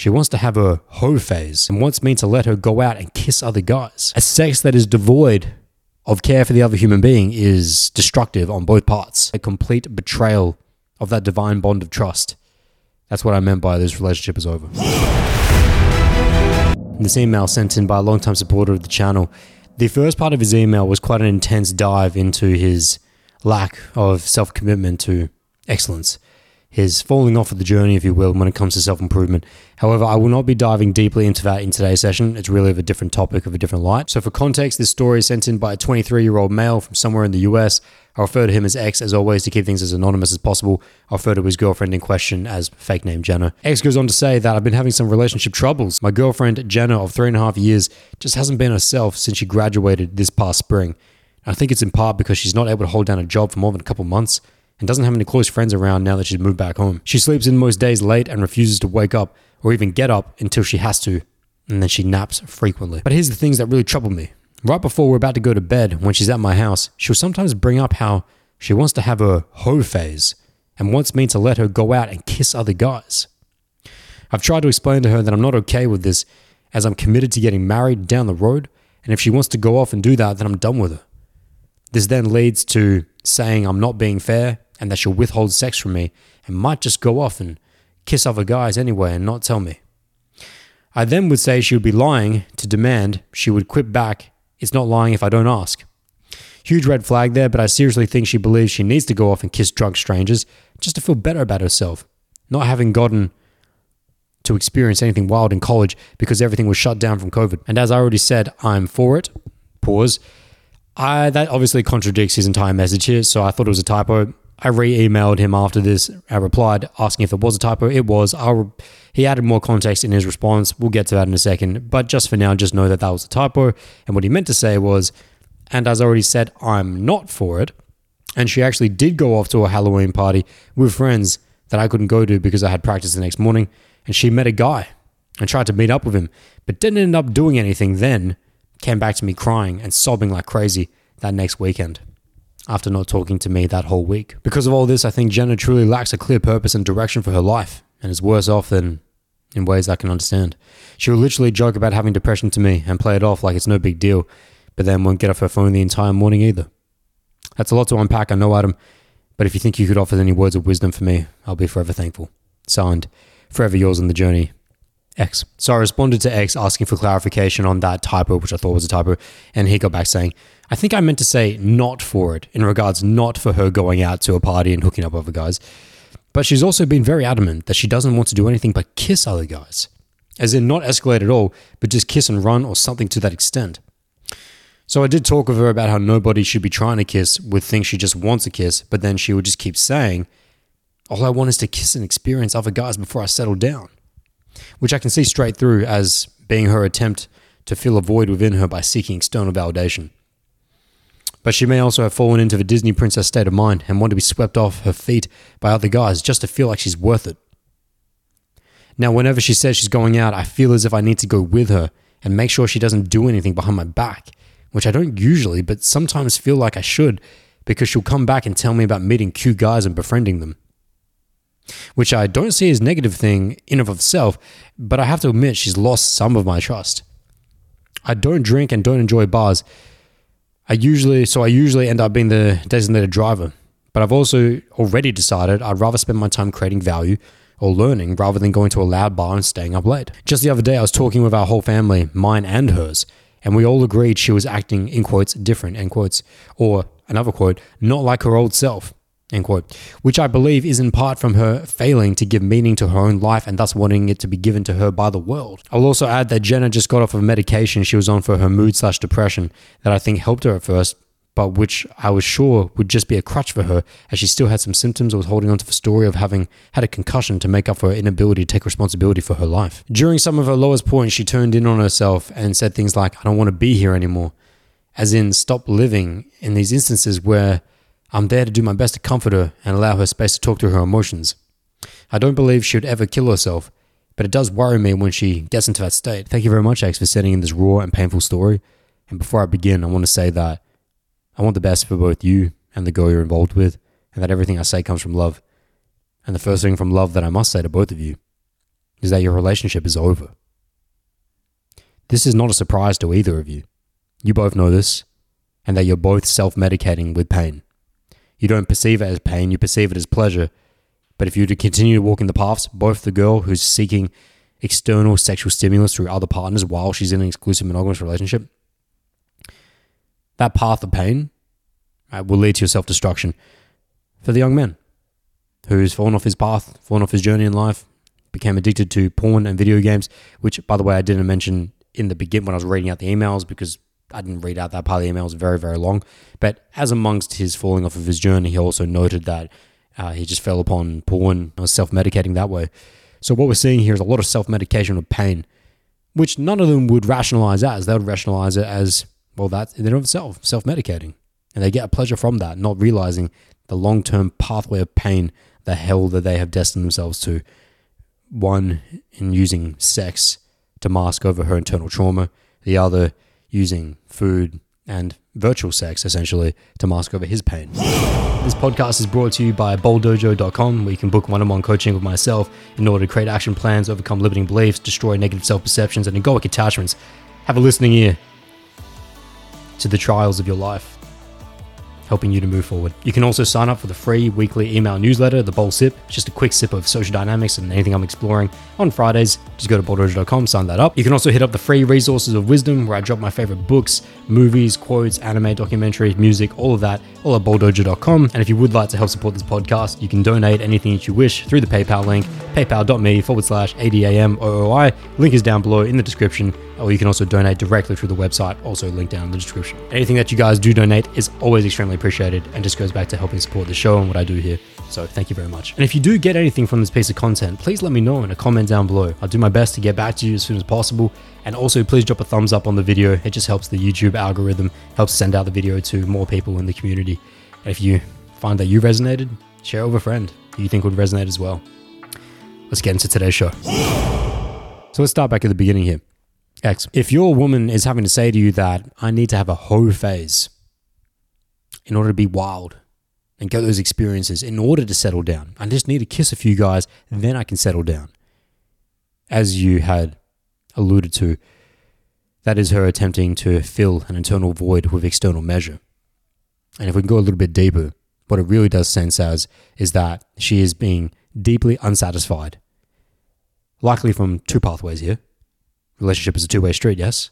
She wants to have a hoe phase and wants me to let her go out and kiss other guys. A sex that is devoid of care for the other human being is destructive on both parts. A complete betrayal of that divine bond of trust. That's what I meant by this relationship is over. This email sent in by a longtime supporter of the channel. The first part of his email was quite an intense dive into his lack of self commitment to excellence his falling off of the journey, if you will, when it comes to self improvement. However, I will not be diving deeply into that in today's session. It's really of a different topic, of a different light. So, for context, this story is sent in by a 23 year old male from somewhere in the US. I refer to him as X as always to keep things as anonymous as possible. I refer to his girlfriend in question as fake name Jenna. X goes on to say that I've been having some relationship troubles. My girlfriend, Jenna, of three and a half years, just hasn't been herself since she graduated this past spring. I think it's in part because she's not able to hold down a job for more than a couple months and doesn't have any close friends around now that she's moved back home. She sleeps in most days late and refuses to wake up or even get up until she has to, and then she naps frequently. But here's the things that really trouble me. Right before we're about to go to bed, when she's at my house, she'll sometimes bring up how she wants to have a hoe phase and wants me to let her go out and kiss other guys. I've tried to explain to her that I'm not okay with this as I'm committed to getting married down the road, and if she wants to go off and do that, then I'm done with her. This then leads to saying I'm not being fair and that she'll withhold sex from me and might just go off and kiss other guys anyway and not tell me. I then would say she would be lying to demand she would quit back. It's not lying if I don't ask. Huge red flag there, but I seriously think she believes she needs to go off and kiss drunk strangers just to feel better about herself, not having gotten to experience anything wild in college because everything was shut down from COVID. And as I already said, I'm for it. Pause. I, that obviously contradicts his entire message here, so I thought it was a typo. I re-emailed him after this. I replied asking if it was a typo. It was. I'll, he added more context in his response. We'll get to that in a second. But just for now, just know that that was a typo. And what he meant to say was, and as I already said, I'm not for it. And she actually did go off to a Halloween party with friends that I couldn't go to because I had practice the next morning. And she met a guy and tried to meet up with him, but didn't end up doing anything then. Came back to me crying and sobbing like crazy that next weekend after not talking to me that whole week. Because of all this, I think Jenna truly lacks a clear purpose and direction for her life and is worse off than in ways I can understand. She will literally joke about having depression to me and play it off like it's no big deal, but then won't get off her phone the entire morning either. That's a lot to unpack, I know, Adam, but if you think you could offer any words of wisdom for me, I'll be forever thankful. Signed, forever yours on the journey, X. So I responded to X asking for clarification on that typo, which I thought was a typo, and he got back saying, I think I meant to say not for it, in regards not for her going out to a party and hooking up with other guys. But she's also been very adamant that she doesn't want to do anything but kiss other guys. As in, not escalate at all, but just kiss and run or something to that extent. So I did talk with her about how nobody should be trying to kiss with things she just wants to kiss, but then she would just keep saying, All I want is to kiss and experience other guys before I settle down. Which I can see straight through as being her attempt to fill a void within her by seeking external validation. But she may also have fallen into the Disney princess state of mind and want to be swept off her feet by other guys just to feel like she's worth it. Now, whenever she says she's going out, I feel as if I need to go with her and make sure she doesn't do anything behind my back, which I don't usually, but sometimes feel like I should because she'll come back and tell me about meeting cute guys and befriending them. Which I don't see as a negative thing in of itself, but I have to admit she's lost some of my trust. I don't drink and don't enjoy bars, I usually, so I usually end up being the designated driver. But I've also already decided I'd rather spend my time creating value or learning rather than going to a loud bar and staying up late. Just the other day, I was talking with our whole family, mine and hers, and we all agreed she was acting, in quotes, different, end quotes, or another quote, not like her old self end quote, which I believe is in part from her failing to give meaning to her own life and thus wanting it to be given to her by the world. I'll also add that Jenna just got off of medication she was on for her mood slash depression that I think helped her at first, but which I was sure would just be a crutch for her as she still had some symptoms or was holding on to the story of having had a concussion to make up for her inability to take responsibility for her life. During some of her lowest points, she turned in on herself and said things like, I don't want to be here anymore. As in, stop living in these instances where I'm there to do my best to comfort her and allow her space to talk through her emotions. I don't believe she would ever kill herself, but it does worry me when she gets into that state. Thank you very much, X, for sending in this raw and painful story. And before I begin, I want to say that I want the best for both you and the girl you're involved with, and that everything I say comes from love. And the first thing from love that I must say to both of you is that your relationship is over. This is not a surprise to either of you. You both know this, and that you're both self medicating with pain. You don't perceive it as pain, you perceive it as pleasure. But if you to continue to walk in the paths, both the girl who's seeking external sexual stimulus through other partners while she's in an exclusive monogamous relationship, that path of pain uh, will lead to your self destruction. For the young man who's fallen off his path, fallen off his journey in life, became addicted to porn and video games, which, by the way, I didn't mention in the beginning when I was reading out the emails because I didn't read out that part of the email. It was very, very long. But as amongst his falling off of his journey, he also noted that uh, he just fell upon porn, was self medicating that way. So what we're seeing here is a lot of self medication of pain, which none of them would rationalize as. They would rationalize it as, well, that's in and of itself, self medicating. And they get a pleasure from that, not realizing the long term pathway of pain, the hell that they have destined themselves to. One, in using sex to mask over her internal trauma, the other, using food and virtual sex essentially to mask over his pain. This podcast is brought to you by bolddojo.com where you can book one-on-one coaching with myself in order to create action plans, overcome limiting beliefs, destroy negative self-perceptions and egoic attachments. Have a listening ear to the trials of your life helping you to move forward. You can also sign up for the free weekly email newsletter, The Bold Sip. It's just a quick sip of social dynamics and anything I'm exploring on Fridays. Just go to bolddojo.com, sign that up. You can also hit up the free resources of wisdom where I drop my favorite books, movies, quotes, anime, documentaries, music, all of that, all at bolddojo.com. And if you would like to help support this podcast, you can donate anything that you wish through the PayPal link, paypal.me forward slash ADAMOOI. Link is down below in the description or you can also donate directly through the website, also linked down in the description. Anything that you guys do donate is always extremely appreciated and just goes back to helping support the show and what I do here. So thank you very much. And if you do get anything from this piece of content, please let me know in a comment down below. I'll do my best to get back to you as soon as possible. And also, please drop a thumbs up on the video. It just helps the YouTube algorithm, helps send out the video to more people in the community. And if you find that you resonated, share it with a friend who you think would resonate as well. Let's get into today's show. So let's start back at the beginning here. X. If your woman is having to say to you that I need to have a hoe phase in order to be wild and get those experiences in order to settle down, I just need to kiss a few guys, then I can settle down. As you had alluded to, that is her attempting to fill an internal void with external measure. And if we can go a little bit deeper, what it really does sense as is that she is being deeply unsatisfied, likely from two pathways here relationship is a two way street, yes?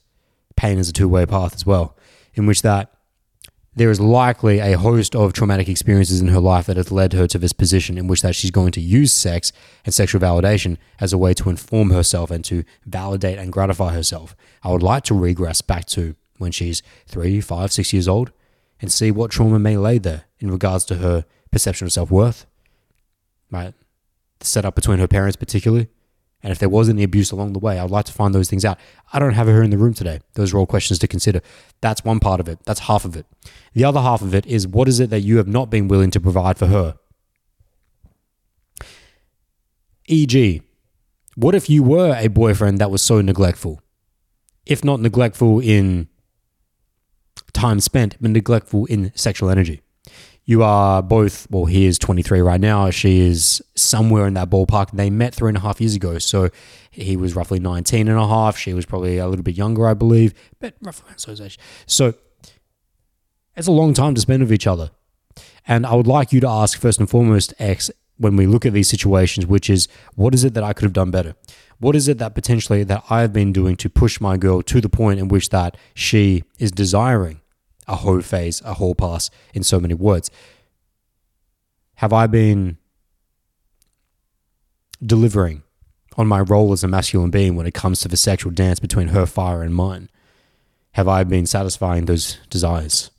Pain is a two way path as well, in which that there is likely a host of traumatic experiences in her life that has led her to this position in which that she's going to use sex and sexual validation as a way to inform herself and to validate and gratify herself. I would like to regress back to when she's three, five, six years old and see what trauma may lay there in regards to her perception of self worth, right? The setup between her parents, particularly, and if there was any abuse along the way, I'd like to find those things out. I don't have her in the room today. Those are all questions to consider. That's one part of it. That's half of it. The other half of it is what is it that you have not been willing to provide for her? E.g., what if you were a boyfriend that was so neglectful? If not neglectful in time spent, but neglectful in sexual energy you are both, well, he is 23 right now. She is somewhere in that ballpark. They met three and a half years ago. So he was roughly 19 and a half. She was probably a little bit younger, I believe, but roughly so So it's a long time to spend with each other. And I would like you to ask first and foremost, X, when we look at these situations, which is what is it that I could have done better? What is it that potentially that I have been doing to push my girl to the point in which that she is desiring a whole phase, a whole pass in so many words. Have I been delivering on my role as a masculine being when it comes to the sexual dance between her fire and mine? Have I been satisfying those desires?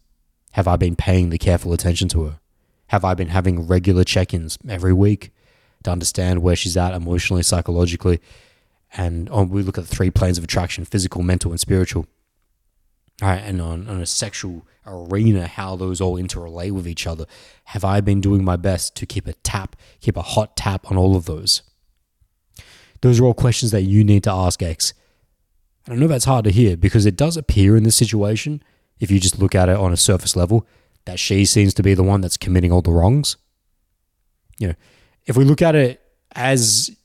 Have I been paying the careful attention to her? Have I been having regular check ins every week to understand where she's at emotionally, psychologically? And on, we look at the three planes of attraction physical, mental, and spiritual and on, on a sexual arena, how those all interrelate with each other. Have I been doing my best to keep a tap, keep a hot tap on all of those? Those are all questions that you need to ask X. And I know that's hard to hear because it does appear in this situation, if you just look at it on a surface level, that she seems to be the one that's committing all the wrongs. You know, if we look at it as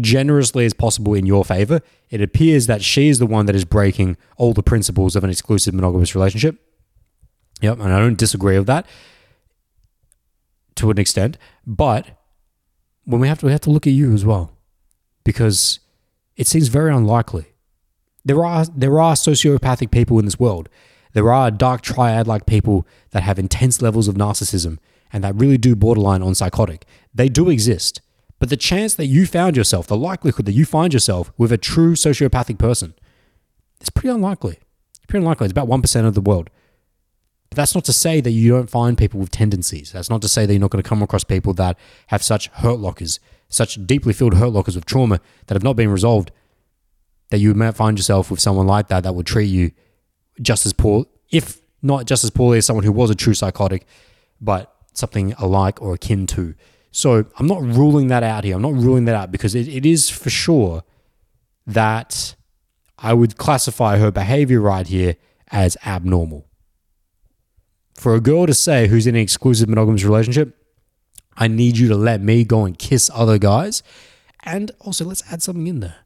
generously as possible in your favor, it appears that she is the one that is breaking all the principles of an exclusive monogamous relationship. Yep, and I don't disagree with that to an extent, but when we have to we have to look at you as well because it seems very unlikely. There are there are sociopathic people in this world. There are dark triad like people that have intense levels of narcissism and that really do borderline on psychotic. They do exist. But the chance that you found yourself, the likelihood that you find yourself with a true sociopathic person, it's pretty unlikely. It's pretty unlikely. It's about 1% of the world. But that's not to say that you don't find people with tendencies. That's not to say that you're not going to come across people that have such hurt lockers, such deeply filled hurt lockers of trauma that have not been resolved, that you might find yourself with someone like that that would treat you just as poor, if not just as poorly as someone who was a true psychotic, but something alike or akin to. So I'm not ruling that out here. I'm not ruling that out because it, it is for sure that I would classify her behavior right here as abnormal. For a girl to say who's in an exclusive monogamous relationship, I need you to let me go and kiss other guys. And also, let's add something in there.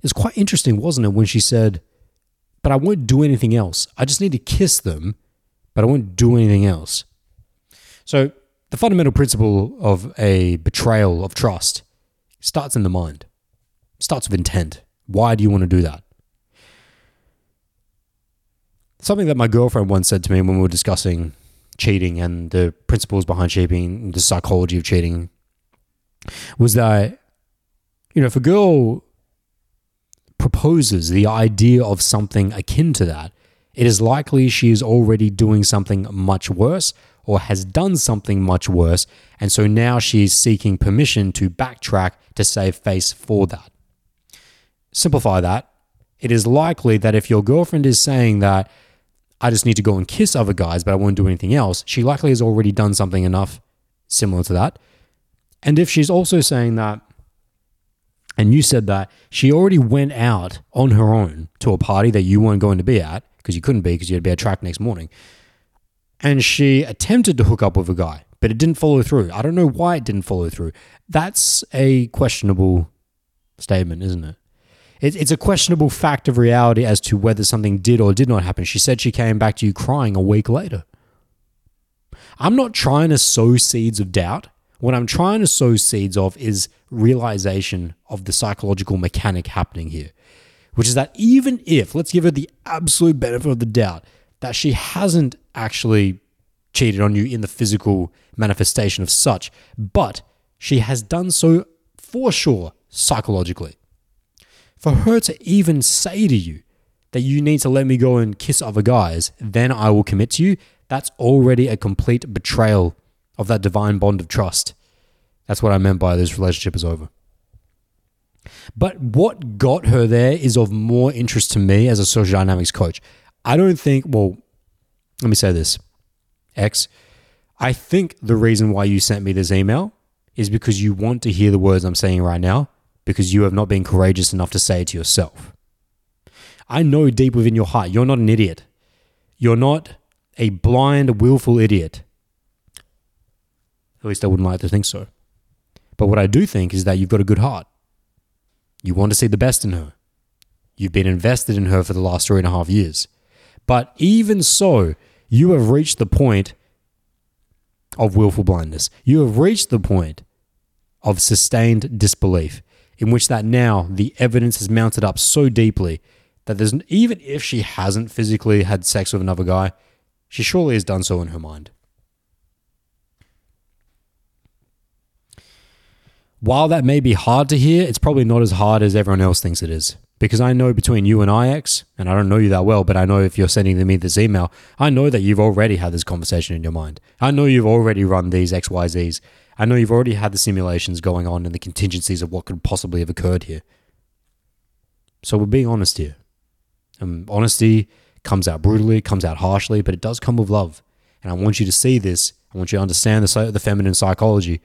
It's quite interesting, wasn't it, when she said, But I won't do anything else. I just need to kiss them, but I won't do anything else. So the fundamental principle of a betrayal of trust starts in the mind, starts with intent. Why do you want to do that? Something that my girlfriend once said to me when we were discussing cheating and the principles behind cheating, the psychology of cheating, was that, you know, if a girl proposes the idea of something akin to that, it is likely she is already doing something much worse or has done something much worse. And so now she's seeking permission to backtrack to save face for that. Simplify that. It is likely that if your girlfriend is saying that I just need to go and kiss other guys, but I won't do anything else, she likely has already done something enough similar to that. And if she's also saying that, and you said that she already went out on her own to a party that you weren't going to be at because you couldn't be because you had to be at track next morning, and she attempted to hook up with a guy, but it didn't follow through. I don't know why it didn't follow through. That's a questionable statement, isn't it? It's a questionable fact of reality as to whether something did or did not happen. She said she came back to you crying a week later. I'm not trying to sow seeds of doubt. What I'm trying to sow seeds of is realization of the psychological mechanic happening here, which is that even if, let's give her the absolute benefit of the doubt, that she hasn't actually cheated on you in the physical manifestation of such, but she has done so for sure psychologically. For her to even say to you that you need to let me go and kiss other guys, then I will commit to you, that's already a complete betrayal of that divine bond of trust. That's what I meant by this relationship is over. But what got her there is of more interest to me as a social dynamics coach. I don't think, well, let me say this X, I think the reason why you sent me this email is because you want to hear the words I'm saying right now because you have not been courageous enough to say it to yourself. I know deep within your heart, you're not an idiot. You're not a blind, willful idiot. At least I wouldn't like to think so. But what I do think is that you've got a good heart. You want to see the best in her. You've been invested in her for the last three and a half years. But even so, you have reached the point of willful blindness. You have reached the point of sustained disbelief, in which that now the evidence has mounted up so deeply that there's even if she hasn't physically had sex with another guy, she surely has done so in her mind. While that may be hard to hear, it's probably not as hard as everyone else thinks it is because I know between you and IX, and I don't know you that well, but I know if you're sending me this email, I know that you've already had this conversation in your mind. I know you've already run these XYZs. I know you've already had the simulations going on and the contingencies of what could possibly have occurred here. So we're being honest here. And honesty comes out brutally, comes out harshly, but it does come with love. And I want you to see this. I want you to understand the, the feminine psychology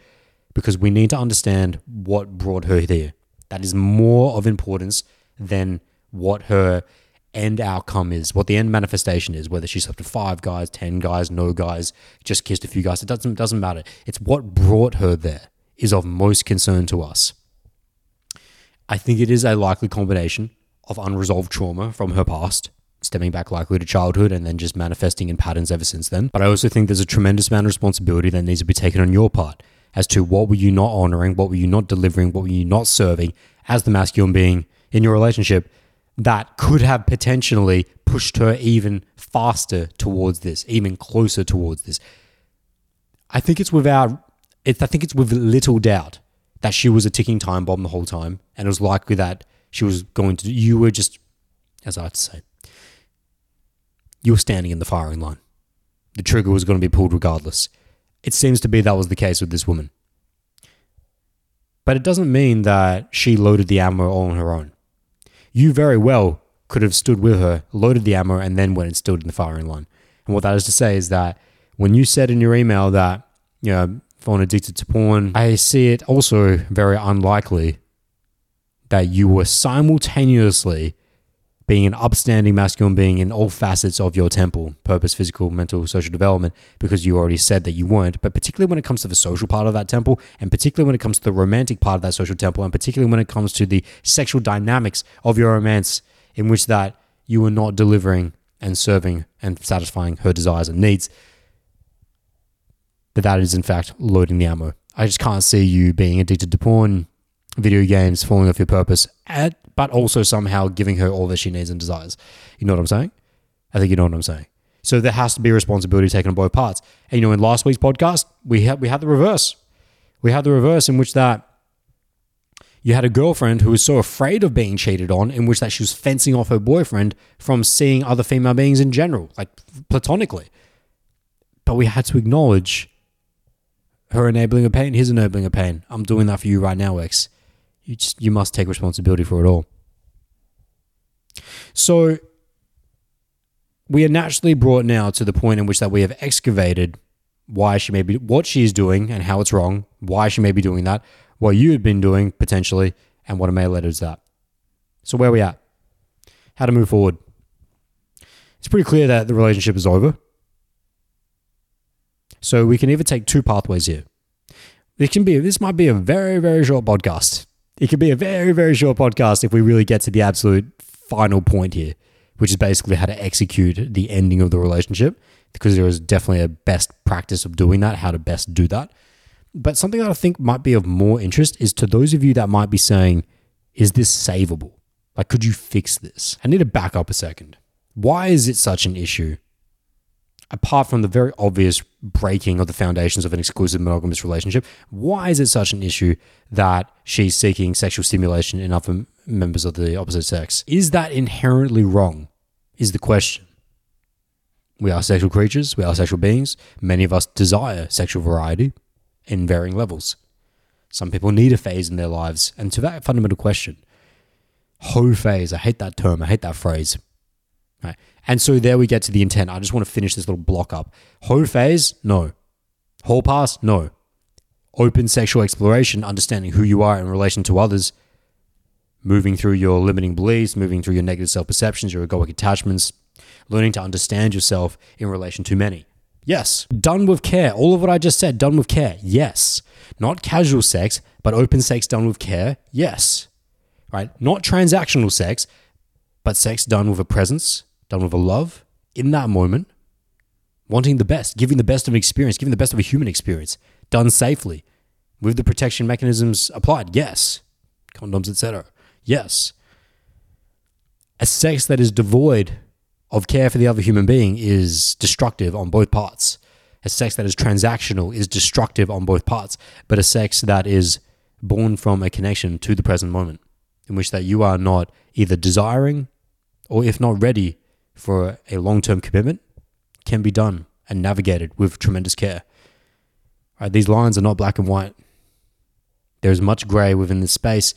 because we need to understand what brought her here. That is more of importance than what her end outcome is, what the end manifestation is, whether she's up to five guys, ten guys, no guys, just kissed a few guys. It doesn't doesn't matter. It's what brought her there is of most concern to us. I think it is a likely combination of unresolved trauma from her past, stemming back likely to childhood and then just manifesting in patterns ever since then. But I also think there's a tremendous amount of responsibility that needs to be taken on your part as to what were you not honoring, what were you not delivering, what were you not serving as the masculine being in your relationship that could have potentially pushed her even faster towards this, even closer towards this. I think it's without, it's, I think it's with little doubt that she was a ticking time bomb the whole time, and it was likely that she was going to. You were just, as I like to say, you were standing in the firing line. The trigger was going to be pulled regardless. It seems to be that was the case with this woman. But it doesn't mean that she loaded the ammo all on her own. You very well could have stood with her, loaded the ammo, and then went and stood in the firing line. And what that is to say is that when you said in your email that, you know, phone addicted to porn, I see it also very unlikely that you were simultaneously being an upstanding masculine being in all facets of your temple purpose, physical, mental, social development because you already said that you weren't. But particularly when it comes to the social part of that temple, and particularly when it comes to the romantic part of that social temple, and particularly when it comes to the sexual dynamics of your romance, in which that you were not delivering and serving and satisfying her desires and needs, that that is in fact loading the ammo. I just can't see you being addicted to porn, video games, falling off your purpose, at, but also somehow giving her all that she needs and desires. You know what I'm saying? I think you know what I'm saying. So there has to be responsibility taken on both parts. And you know, in last week's podcast, we had we had the reverse. We had the reverse in which that you had a girlfriend who was so afraid of being cheated on, in which that she was fencing off her boyfriend from seeing other female beings in general, like platonically. But we had to acknowledge her enabling a pain, his enabling a pain. I'm doing that for you right now, X. You just you must take responsibility for it all. So we are naturally brought now to the point in which that we have excavated why she may be what she is doing and how it's wrong, why she may be doing that, what you have been doing potentially, and what it may led to that. So where are we at? How to move forward? It's pretty clear that the relationship is over. So we can either take two pathways here. This can be this might be a very, very short podcast. It could be a very, very short podcast if we really get to the absolute final point here, which is basically how to execute the ending of the relationship, because there is definitely a best practice of doing that, how to best do that. But something that I think might be of more interest is to those of you that might be saying, is this savable? Like, could you fix this? I need to back up a second. Why is it such an issue apart from the very obvious breaking of the foundations of an exclusive monogamous relationship, why is it such an issue that she's seeking sexual stimulation in other members of the opposite sex? Is that inherently wrong? Is the question. We are sexual creatures, we are sexual beings. Many of us desire sexual variety in varying levels. Some people need a phase in their lives. And to that fundamental question, hoe phase, I hate that term, I hate that phrase. Right? And so there we get to the intent. I just want to finish this little block up. Hoe phase, no. Hall pass, no. Open sexual exploration, understanding who you are in relation to others, moving through your limiting beliefs, moving through your negative self perceptions, your egoic attachments, learning to understand yourself in relation to many. Yes. Done with care. All of what I just said, done with care. Yes. Not casual sex, but open sex done with care. Yes. Right? Not transactional sex, but sex done with a presence, done with a love in that moment, wanting the best, giving the best of an experience, giving the best of a human experience, done safely, with the protection mechanisms applied. Yes. Condoms, etc. Yes. A sex that is devoid of care for the other human being is destructive on both parts. A sex that is transactional is destructive on both parts, but a sex that is born from a connection to the present moment, in which that you are not either desiring or if not ready for a long term commitment can be done and navigated with tremendous care. Right, these lines are not black and white. There's much grey within this space,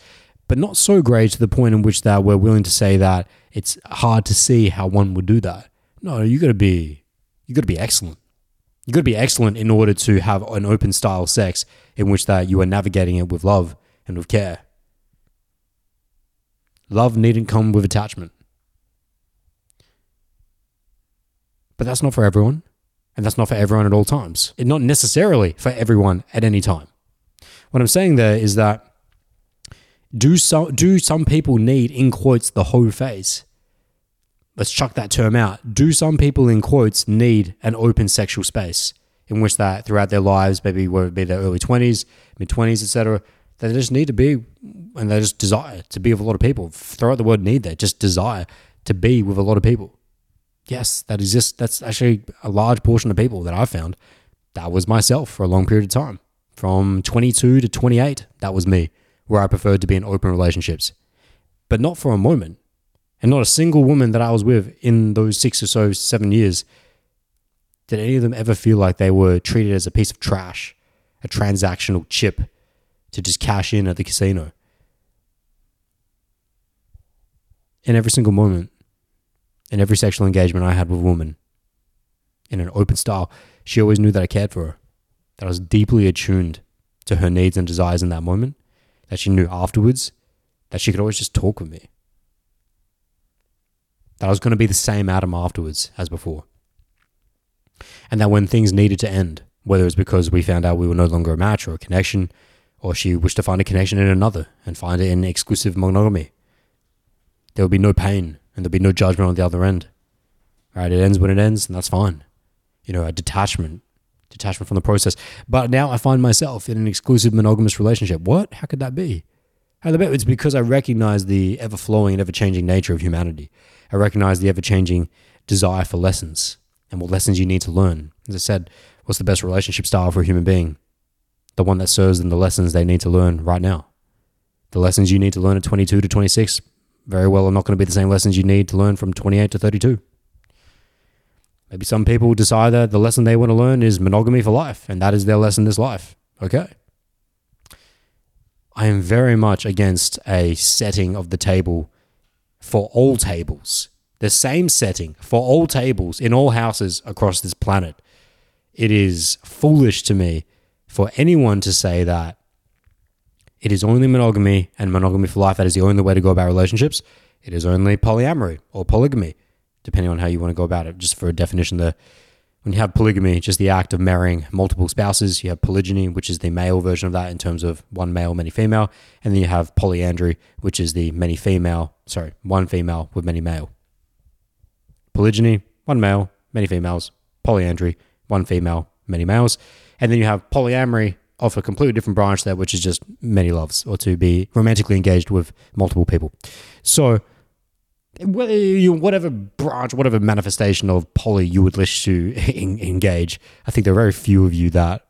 but not so grey to the point in which that we're willing to say that it's hard to see how one would do that. No, you gotta be you gotta be excellent. You gotta be excellent in order to have an open style sex in which that you are navigating it with love and with care. Love needn't come with attachment. But that's not for everyone. And that's not for everyone at all times. It's not necessarily for everyone at any time. What I'm saying there is that Do some do some people need in quotes the hoe phase? Let's chuck that term out. Do some people in quotes need an open sexual space in which that throughout their lives, maybe whether it be their early twenties, mid twenties, etc., they just need to be and they just desire to be with a lot of people. Throw out the word need there, just desire to be with a lot of people. Yes, that exists. That's actually a large portion of people that I've found. That was myself for a long period of time. From 22 to 28, that was me, where I preferred to be in open relationships. But not for a moment. And not a single woman that I was with in those six or so, seven years, did any of them ever feel like they were treated as a piece of trash, a transactional chip to just cash in at the casino. In every single moment, in every sexual engagement I had with a woman, in an open style, she always knew that I cared for her, that I was deeply attuned to her needs and desires in that moment, that she knew afterwards that she could always just talk with me. That I was going to be the same Adam afterwards as before. And that when things needed to end, whether it's because we found out we were no longer a match or a connection, or she wished to find a connection in another and find it in exclusive monogamy. There would be no pain and there'll be no judgment on the other end. Right? It ends when it ends, and that's fine. You know, a detachment, detachment from the process. But now I find myself in an exclusive monogamous relationship. What? How could that be? How the bet? It's because I recognize the ever flowing and ever changing nature of humanity. I recognize the ever changing desire for lessons and what lessons you need to learn. As I said, what's the best relationship style for a human being? the one that serves them the lessons they need to learn right now. The lessons you need to learn at 22 to 26 very well are not going to be the same lessons you need to learn from 28 to 32. Maybe some people decide that the lesson they want to learn is monogamy for life, and that is their lesson this life. Okay. I am very much against a setting of the table for all tables, the same setting for all tables in all houses across this planet. It is foolish to me for anyone to say that it is only monogamy and monogamy for life, that is the only way to go about relationships, it is only polyamory or polygamy, depending on how you want to go about it. Just for a definition, the when you have polygamy, just the act of marrying multiple spouses, you have polygyny, which is the male version of that in terms of one male, many female, and then you have polyandry, which is the many female, sorry, one female with many male. Polygyny, one male, many females. Polyandry, one female, many males. And then you have polyamory of a completely different branch there, which is just many loves or to be romantically engaged with multiple people. So, whatever branch, whatever manifestation of poly you would wish to engage, I think there are very few of you that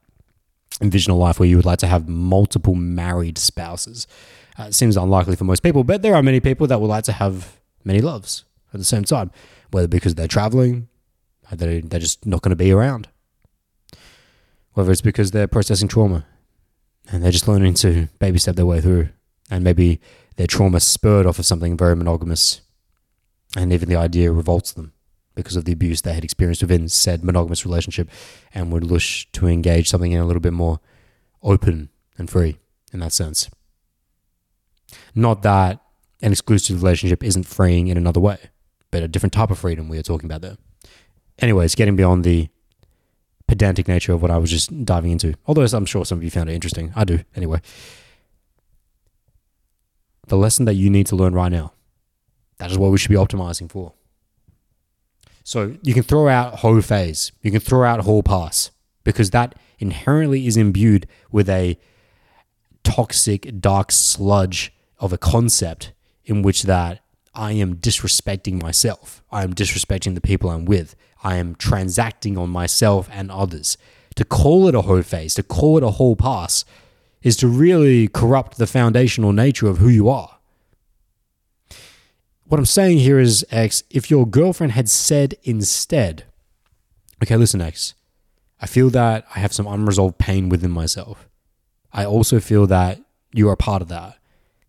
envision a life where you would like to have multiple married spouses. Uh, it seems unlikely for most people, but there are many people that would like to have many loves at the same time, whether because they're traveling, they're, they're just not going to be around whether it's because they're processing trauma and they're just learning to baby step their way through, and maybe their trauma spurred off of something very monogamous, and even the idea revolts them because of the abuse they had experienced within said monogamous relationship, and would wish to engage something in a little bit more open and free in that sense. Not that an exclusive relationship isn't freeing in another way, but a different type of freedom we are talking about there. Anyways, getting beyond the pedantic nature of what I was just diving into. Although I'm sure some of you found it interesting. I do, anyway. The lesson that you need to learn right now. That is what we should be optimizing for. So you can throw out whole phase, you can throw out whole pass, because that inherently is imbued with a toxic, dark sludge of a concept in which that I am disrespecting myself. I am disrespecting the people I'm with. I am transacting on myself and others. To call it a whole phase, to call it a whole pass, is to really corrupt the foundational nature of who you are. What I'm saying here is, X, if your girlfriend had said instead, okay, listen, X, I feel that I have some unresolved pain within myself. I also feel that you are a part of that,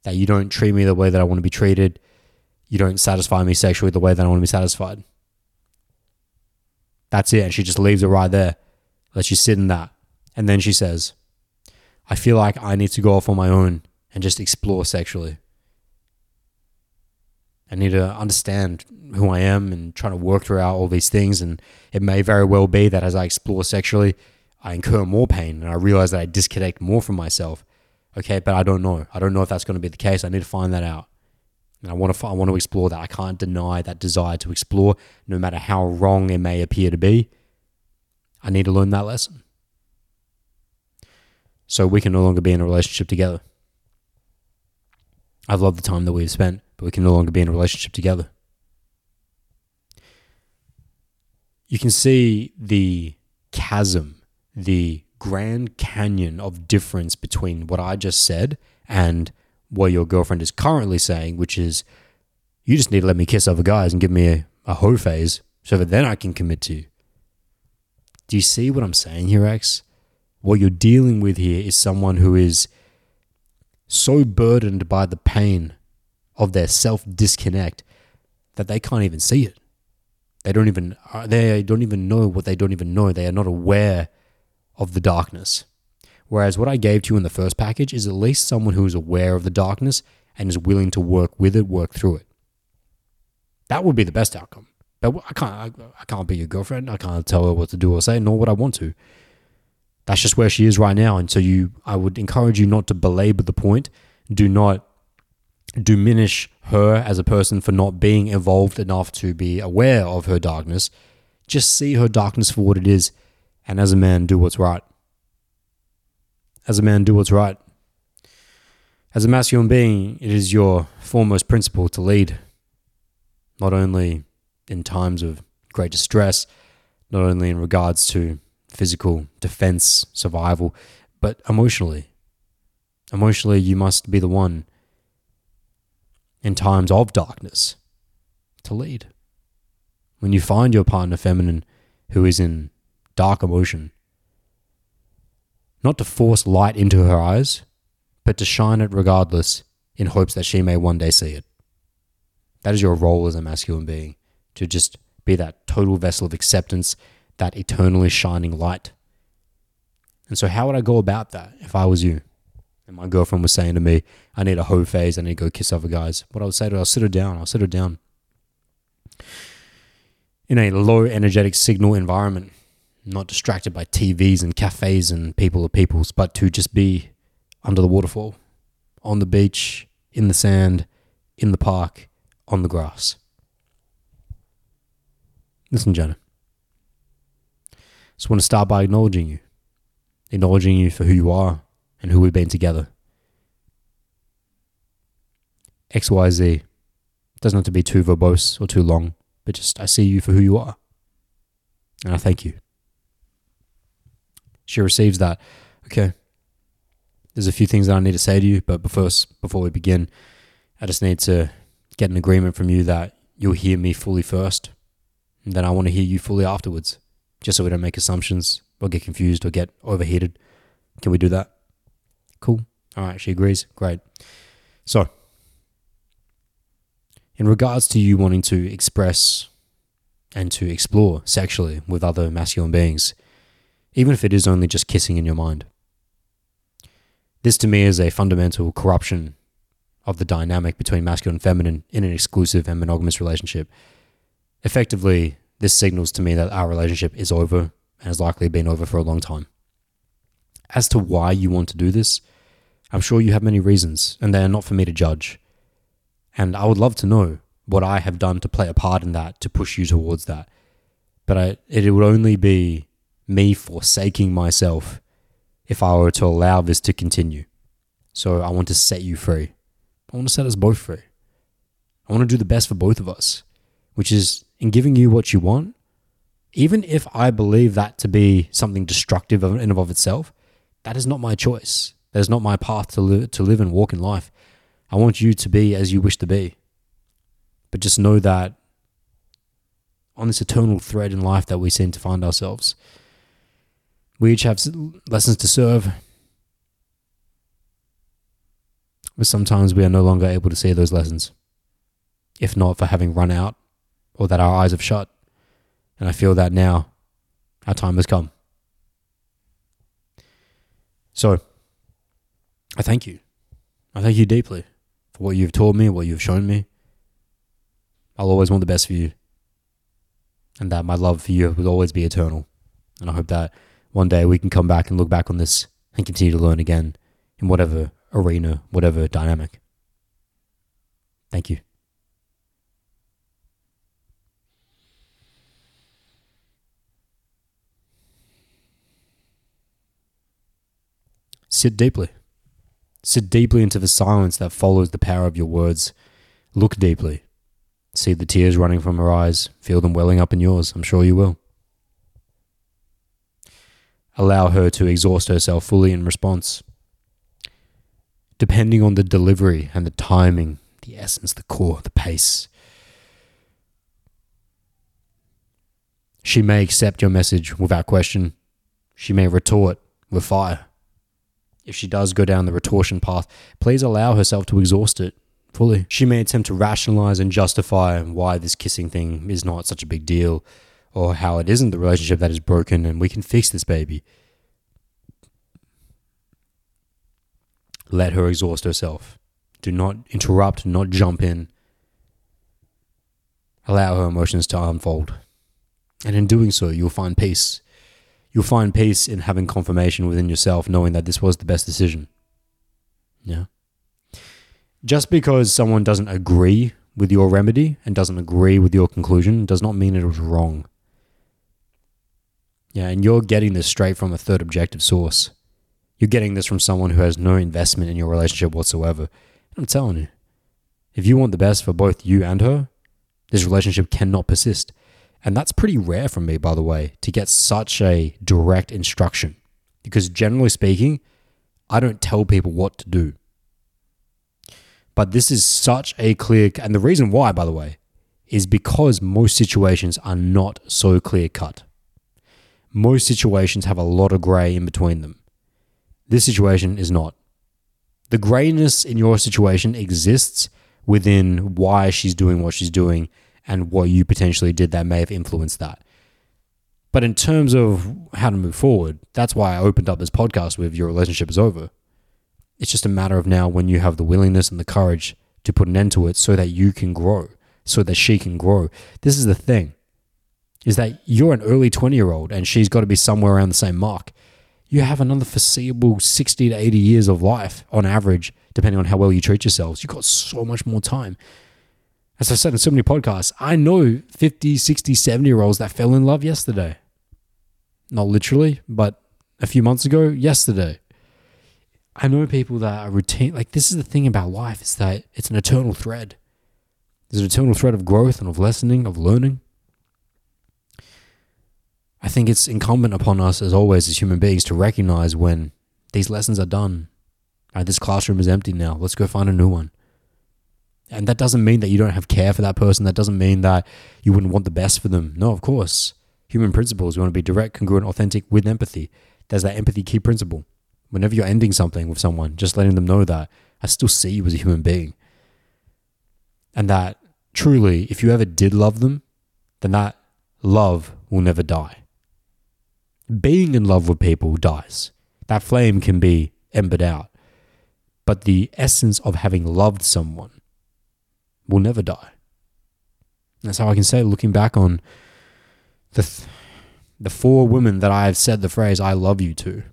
that you don't treat me the way that I want to be treated. You don't satisfy me sexually the way that I want to be satisfied. That's it. And she just leaves it right there. Lets you sit in that. And then she says, I feel like I need to go off on my own and just explore sexually. I need to understand who I am and trying to work through all these things. And it may very well be that as I explore sexually, I incur more pain and I realize that I disconnect more from myself. Okay, but I don't know. I don't know if that's going to be the case. I need to find that out. And I want to I want to explore that. I can't deny that desire to explore, no matter how wrong it may appear to be. I need to learn that lesson. So we can no longer be in a relationship together. I've loved the time that we've spent, but we can no longer be in a relationship together. You can see the chasm, the grand canyon of difference between what I just said and what your girlfriend is currently saying, which is, you just need to let me kiss other guys and give me a, a hoe phase so that then I can commit to you. Do you see what I'm saying here, X? What you're dealing with here is someone who is so burdened by the pain of their self disconnect that they can't even see it. They don't even uh, they don't even know what they don't even know. They are not aware of the darkness. Whereas what I gave to you in the first package is at least someone who is aware of the darkness and is willing to work with it, work through it. That would be the best outcome. But I can't I, I can't be your girlfriend. I can't tell her what to do or say, nor would I want to. That's just where she is right now. And so you I would encourage you not to belabor the point. Do not diminish her as a person for not being evolved enough to be aware of her darkness. Just see her darkness for what it is, and as a man, do what's right. As a man, do what's right. As a masculine being, it is your foremost principle to lead, not only in times of great distress, not only in regards to physical defense, survival, but emotionally. Emotionally, you must be the one in times of darkness to lead. When you find your partner feminine who is in dark emotion, not to force light into her eyes, but to shine it regardless in hopes that she may one day see it. That is your role as a masculine being, to just be that total vessel of acceptance, that eternally shining light. And so, how would I go about that if I was you? and my girlfriend was saying to me, I need a hoe phase, I need to go kiss other guys. What I would say to her, I'll sit her down, I'll sit her down. In a low energetic signal environment, not distracted by TVs and cafes and people of peoples, but to just be under the waterfall, on the beach, in the sand, in the park, on the grass. Listen, Jenna. Just want to start by acknowledging you, acknowledging you for who you are, and who we've been together. XYZ. Doesn't have to be too verbose or too long, but just I see you for who you are. And I thank you. She receives that. Okay. There's a few things that I need to say to you, but first, before we begin, I just need to get an agreement from you that you'll hear me fully first, and then I want to hear you fully afterwards, just so we don't make assumptions or get confused or get overheated. Can we do that? Cool. All right, she agrees. Great. So, in regards to you wanting to express and to explore sexually with other masculine beings, even if it is only just kissing in your mind, this to me is a fundamental corruption of the dynamic between masculine and feminine in an exclusive and monogamous relationship. Effectively, this signals to me that our relationship is over and has likely been over for a long time. As to why you want to do this, I'm sure you have many reasons, and they are not for me to judge. And I would love to know what I have done to play a part in that to push you towards that. But I, it would only be me forsaking myself if I were to allow this to continue. So I want to set you free. I want to set us both free. I want to do the best for both of us, which is in giving you what you want. Even if I believe that to be something destructive in and of itself, that is not my choice. That is not my path to live, to live and walk in life. I want you to be as you wish to be. But just know that on this eternal thread in life that we seem to find ourselves, we each have lessons to serve. But sometimes we are no longer able to see those lessons, if not for having run out or that our eyes have shut. And I feel that now our time has come. So, I thank you. I thank you deeply for what you've taught me, what you've shown me. I'll always want the best for you. And that my love for you will always be eternal. And I hope that one day we can come back and look back on this and continue to learn again in whatever arena, whatever dynamic. Thank you. Sit deeply. Sit deeply into the silence that follows the power of your words. Look deeply. See the tears running from her eyes. Feel them welling up in yours. I'm sure you will. Allow her to exhaust herself fully in response. Depending on the delivery and the timing, the essence, the core, the pace. She may accept your message without question. She may retort with fire if she does go down the retortion path, please allow herself to exhaust it fully. She may attempt to rationalize and justify why this kissing thing is not such a big deal or how it isn't the relationship that is broken and we can fix this baby. Let her exhaust herself. Do not interrupt, not jump in. Allow her emotions to unfold. And in doing so, you'll find peace you'll find peace in having confirmation within yourself, knowing that this was the best decision. Yeah. Just because someone doesn't agree with your remedy and doesn't agree with your conclusion does not mean it was wrong. Yeah, and you're getting this straight from a third objective source. You're getting this from someone who has no investment in your relationship whatsoever. I'm telling you, if you want the best for both you and her, this relationship cannot persist. And that's pretty rare for me, by the way, to get such a direct instruction. Because generally speaking, I don't tell people what to do. But this is such a clear, and the reason why, by the way, is because most situations are not so clear cut. Most situations have a lot of gray in between them. This situation is not. The grayness in your situation exists within why she's doing what she's doing and what you potentially did that may have influenced that. But in terms of how to move forward, that's why I opened up this podcast with Your Relationship is Over. It's just a matter of now when you have the willingness and the courage to put an end to it so that you can grow, so that she can grow. This is the thing is that you're an early 20 year old and she's got to be somewhere around the same mark. You have another foreseeable 60 to 80 years of life on average, depending on how well you treat yourselves. You've got so much more time as I've said in so many podcasts, I know 50, 60, 70 year olds that fell in love yesterday. Not literally, but a few months ago, yesterday. I know people that are routine. Like, this is the thing about life is that it's an eternal thread. There's an eternal thread of growth and of lessening, of learning. I think it's incumbent upon us, as always, as human beings, to recognize when these lessons are done. Right, this classroom is empty now. Let's go find a new one. And that doesn't mean that you don't have care for that person. That doesn't mean that you wouldn't want the best for them. No, of course. Human principles, we want to be direct, congruent, authentic with empathy. There's that empathy key principle. Whenever you're ending something with someone, just letting them know that I still see you as a human being. And that truly, if you ever did love them, then that love will never die. Being in love with people dies. That flame can be embered out. But the essence of having loved someone will never die. That's how I can say, looking back on the th- the four women that I have said the phrase "I love you" to.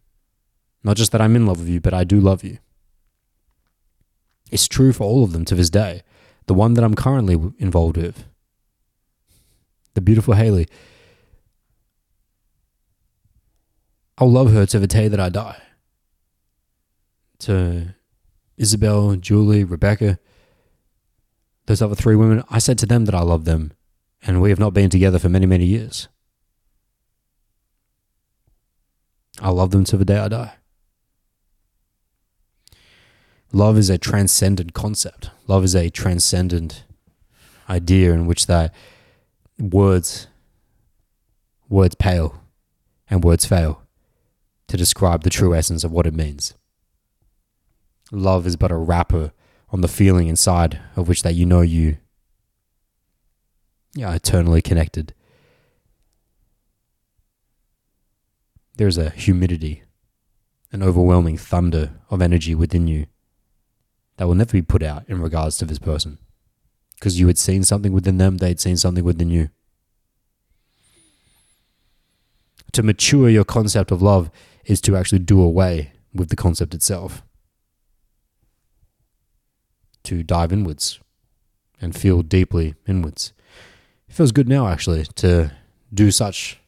Not just that I'm in love with you, but I do love you. It's true for all of them to this day. The one that I'm currently involved with, the beautiful Haley. I'll love her to the day that I die. To Isabel, Julie, Rebecca, those other three women, I said to them that I love them, and we have not been together for many, many years. I love them to the day I die. Love is a transcendent concept. Love is a transcendent idea in which that words words pale and words fail to describe the true essence of what it means. Love is but a wrapper on the feeling inside of which that you know you are eternally connected. There's a humidity, an overwhelming thunder of energy within you that will never be put out in regards to this person. Because you had seen something within them, they'd seen something within you. To mature your concept of love is to actually do away with the concept itself. to dive inwards and feel deeply inwards. It feels good now, actually, to do such,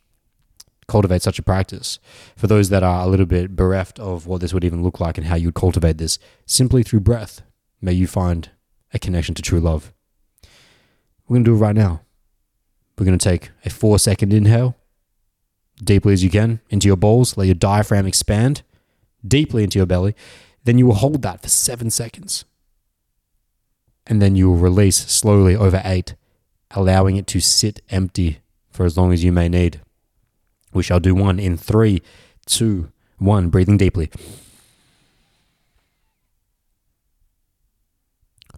cultivate such a practice. For those that are a little bit bereft of what this would even look like and how you'd cultivate this, simply through breath, may you find a connection to true love. We're going to do it right now. We're going to take a four second inhale, deeply as you can, into your balls. Let your diaphragm expand deeply into your belly. Then you will hold that for seven seconds. And then you will release slowly over eight, allowing it to sit empty for as long as you may need. We shall do one in three, two, one, breathing deeply.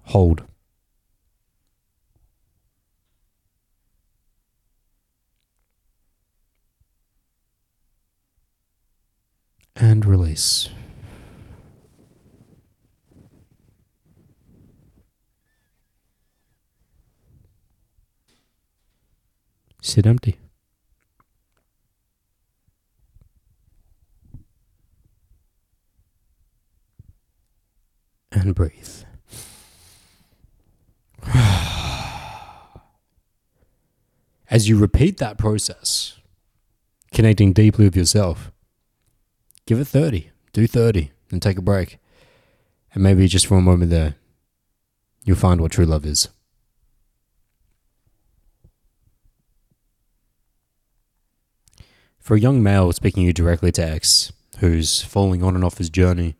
Hold. And release. Sit empty. And breathe. As you repeat that process, connecting deeply with yourself, give it 30. Do 30 and take a break. And maybe just for a moment there, you'll find what true love is. For a young male speaking you directly to X, who's falling on and off his journey,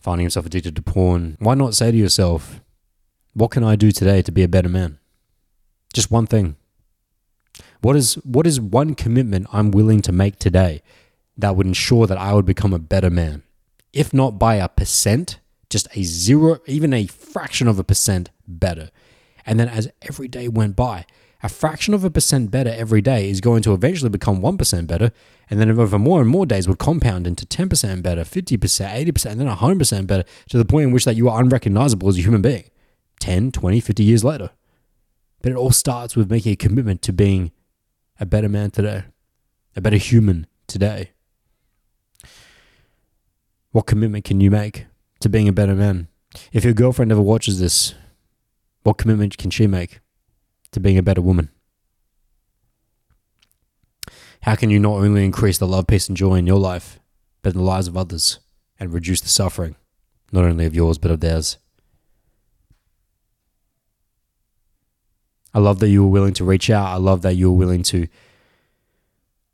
finding himself addicted to porn, why not say to yourself, what can I do today to be a better man? Just one thing. What is what is one commitment I'm willing to make today that would ensure that I would become a better man? If not by a percent, just a zero, even a fraction of a percent better. And then as every day went by, a fraction of a percent better every day is going to eventually become 1% better. And then over more and more days would compound into 10% better, 50%, 80%, and then 100% better to the point in which that you are unrecognizable as a human being 10, 20, 50 years later. But it all starts with making a commitment to being a better man today, a better human today. What commitment can you make to being a better man? If your girlfriend ever watches this, what commitment can she make? to being a better woman? How can you not only increase the love, peace, and joy in your life, but in the lives of others and reduce the suffering, not only of yours, but of theirs? I love that you were willing to reach out. I love that you were willing to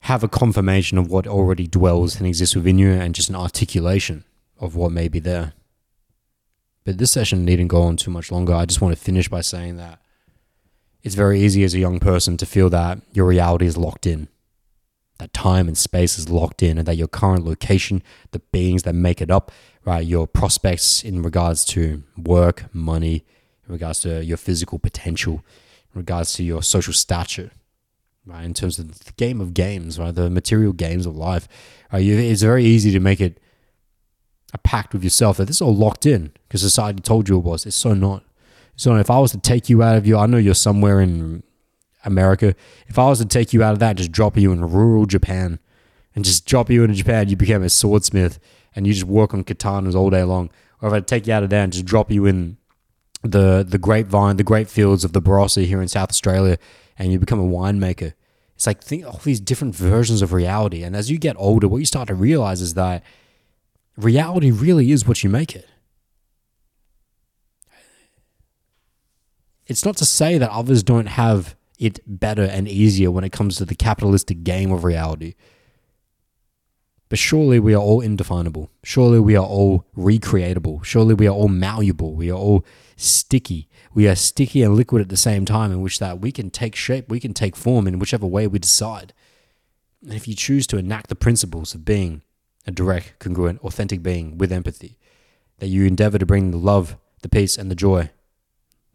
have a confirmation of what already dwells and exists within you and just an articulation of what may be there. But this session needn't go on too much longer. I just want to finish by saying that it's very easy as a young person to feel that your reality is locked in, that time and space is locked in, and that your current location, the beings that make it up, right, your prospects in regards to work, money, in regards to your physical potential, in regards to your social stature, right, in terms of the game of games, right, the material games of life, right, it's very easy to make it a pact with yourself that this is all locked in because society told you it was. It's so not. So if I was to take you out of you, I know you're somewhere in America. If I was to take you out of that, just drop you in rural Japan, and just drop you into Japan, you became a swordsmith, and you just work on katanas all day long. Or if I take you out of there and just drop you in the the grapevine, the grape fields of the Barossa here in South Australia, and you become a winemaker. It's like think all these different versions of reality. And as you get older, what you start to realize is that reality really is what you make it. it's not to say that others don't have it better and easier when it comes to the capitalistic game of reality. But surely we are all indefinable. Surely we are all recreatable. Surely we are all malleable. We are all sticky. We are sticky and liquid at the same time, in which that we can take shape, we can take form in whichever way we decide. And if you choose to enact the principles of being a direct, congruent, authentic being with empathy, that you endeavor to bring the love, the peace, and the joy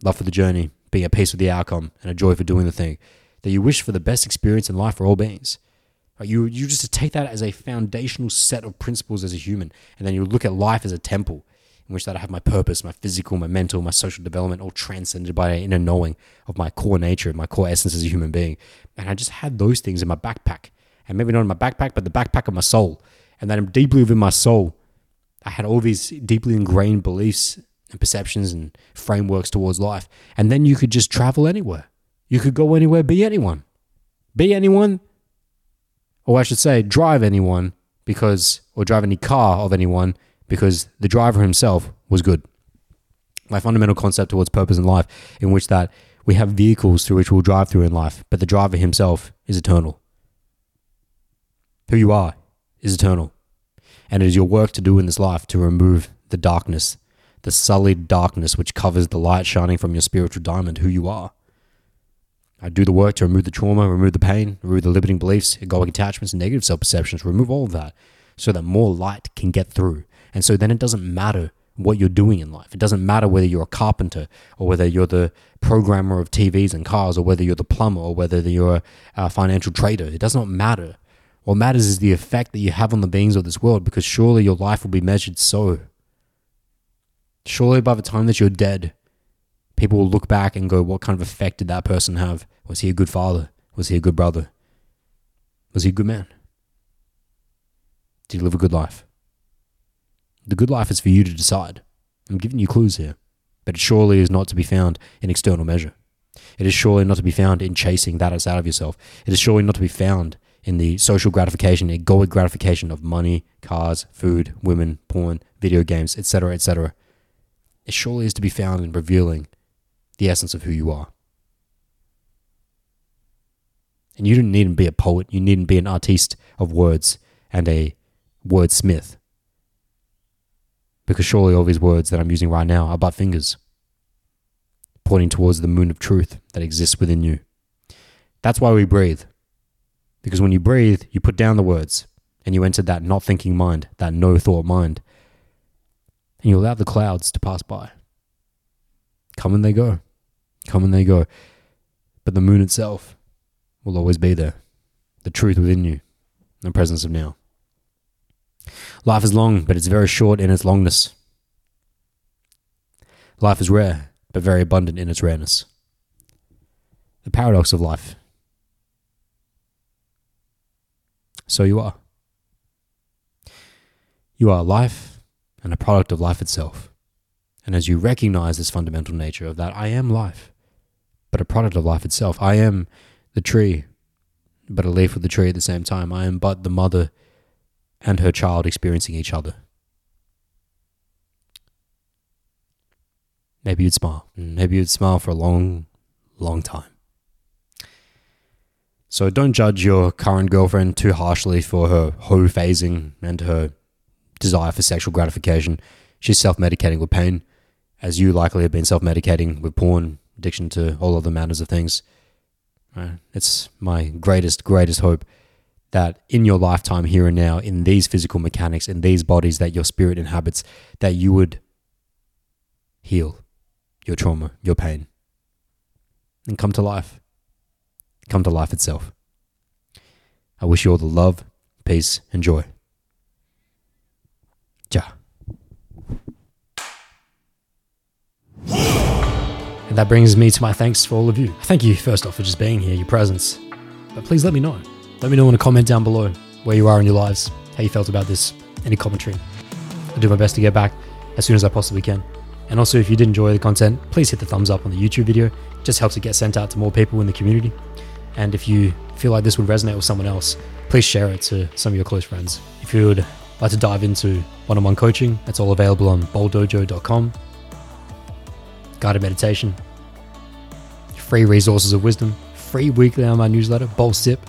love for the journey, being at peace with the outcome, and a joy for doing the thing. That you wish for the best experience in life for all beings. Right? You you just take that as a foundational set of principles as a human, and then you look at life as a temple in which that I have my purpose, my physical, my mental, my social development, all transcended by an inner knowing of my core nature, my core essence as a human being. And I just had those things in my backpack, and maybe not in my backpack, but the backpack of my soul. And then deeply within my soul, I had all these deeply ingrained beliefs and perceptions and frameworks towards life. And then you could just travel anywhere. You could go anywhere, be anyone. Be anyone, or I should say, drive anyone because, or drive any car of anyone because the driver himself was good. My fundamental concept towards purpose in life, in which that we have vehicles through which we'll drive through in life, but the driver himself is eternal. Who you are is eternal. And it is your work to do in this life to remove the darkness, the sullied darkness which covers the light shining from your spiritual diamond, who you are. I do the work to remove the trauma, remove the pain, remove the limiting beliefs, egoic attachments, and negative self perceptions, remove all of that so that more light can get through. And so then it doesn't matter what you're doing in life. It doesn't matter whether you're a carpenter or whether you're the programmer of TVs and cars or whether you're the plumber or whether you're a financial trader. It does not matter. What matters is the effect that you have on the beings of this world because surely your life will be measured so. Surely by the time that you're dead, people will look back and go, what kind of effect did that person have? Was he a good father? Was he a good brother? Was he a good man? Did he live a good life? The good life is for you to decide. I'm giving you clues here, but it surely is not to be found in external measure. It is surely not to be found in chasing that out of yourself. It is surely not to be found in the social gratification, egoic gratification of money, cars, food, women, porn, video games, etc., etc. It surely is to be found in revealing the essence of who you are. And you don't need to be a poet, you needn't be an artiste of words and a wordsmith. Because surely all these words that I'm using right now are but fingers, pointing towards the moon of truth that exists within you. That's why we breathe. Because when you breathe, you put down the words and you enter that not thinking mind, that no thought mind. And you allow the clouds to pass by. Come and they go. Come and they go. But the moon itself will always be there. The truth within you, the presence of now. Life is long, but it's very short in its longness. Life is rare, but very abundant in its rareness. The paradox of life so you are. You are life and a product of life itself. And as you recognize this fundamental nature of that, I am life, but a product of life itself. I am the tree, but a leaf of the tree at the same time. I am but the mother and her child experiencing each other. Maybe you'd smile. Mm, maybe you'd smile for a long, long time. So don't judge your current girlfriend too harshly for her hoe phasing and her desire for sexual gratification. She's self medicating with pain, as you likely have been self medicating with porn, addiction to all other manners of things. Uh, it's my greatest, greatest hope that in your lifetime, here and now, in these physical mechanics, in these bodies that your spirit inhabits, that you would heal your trauma, your pain, and come to life come to life itself. I wish you all the love, peace, and joy. Ja. And that brings me to my thanks for all of you. Thank you, first off, for just being here, your presence. But please let me know. Let me know in a comment down below where you are in your lives, how you felt about this, any commentary. I'll do my best to get back as soon as I possibly can. And also, if you did enjoy the content, please hit the thumbs up on the YouTube video. It just helps it get sent out to more people in the community. And if you feel like this would resonate with someone else, please share it to some of your close friends. If you would like to dive into one on one coaching, that's all available on boldojo.com. Guided meditation, free resources of wisdom, free weekly on my newsletter, Bold Sip.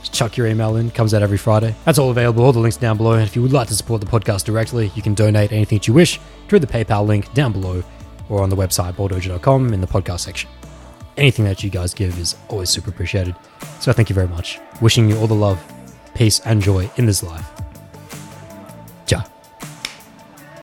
Just chuck your email in, comes out every Friday. That's all available, all the links down below. And if you would like to support the podcast directly, you can donate anything that you wish through the PayPal link down below or on the website boldojo.com in the podcast section anything that you guys give is always super appreciated. So thank you very much. Wishing you all the love, peace, and joy in this life.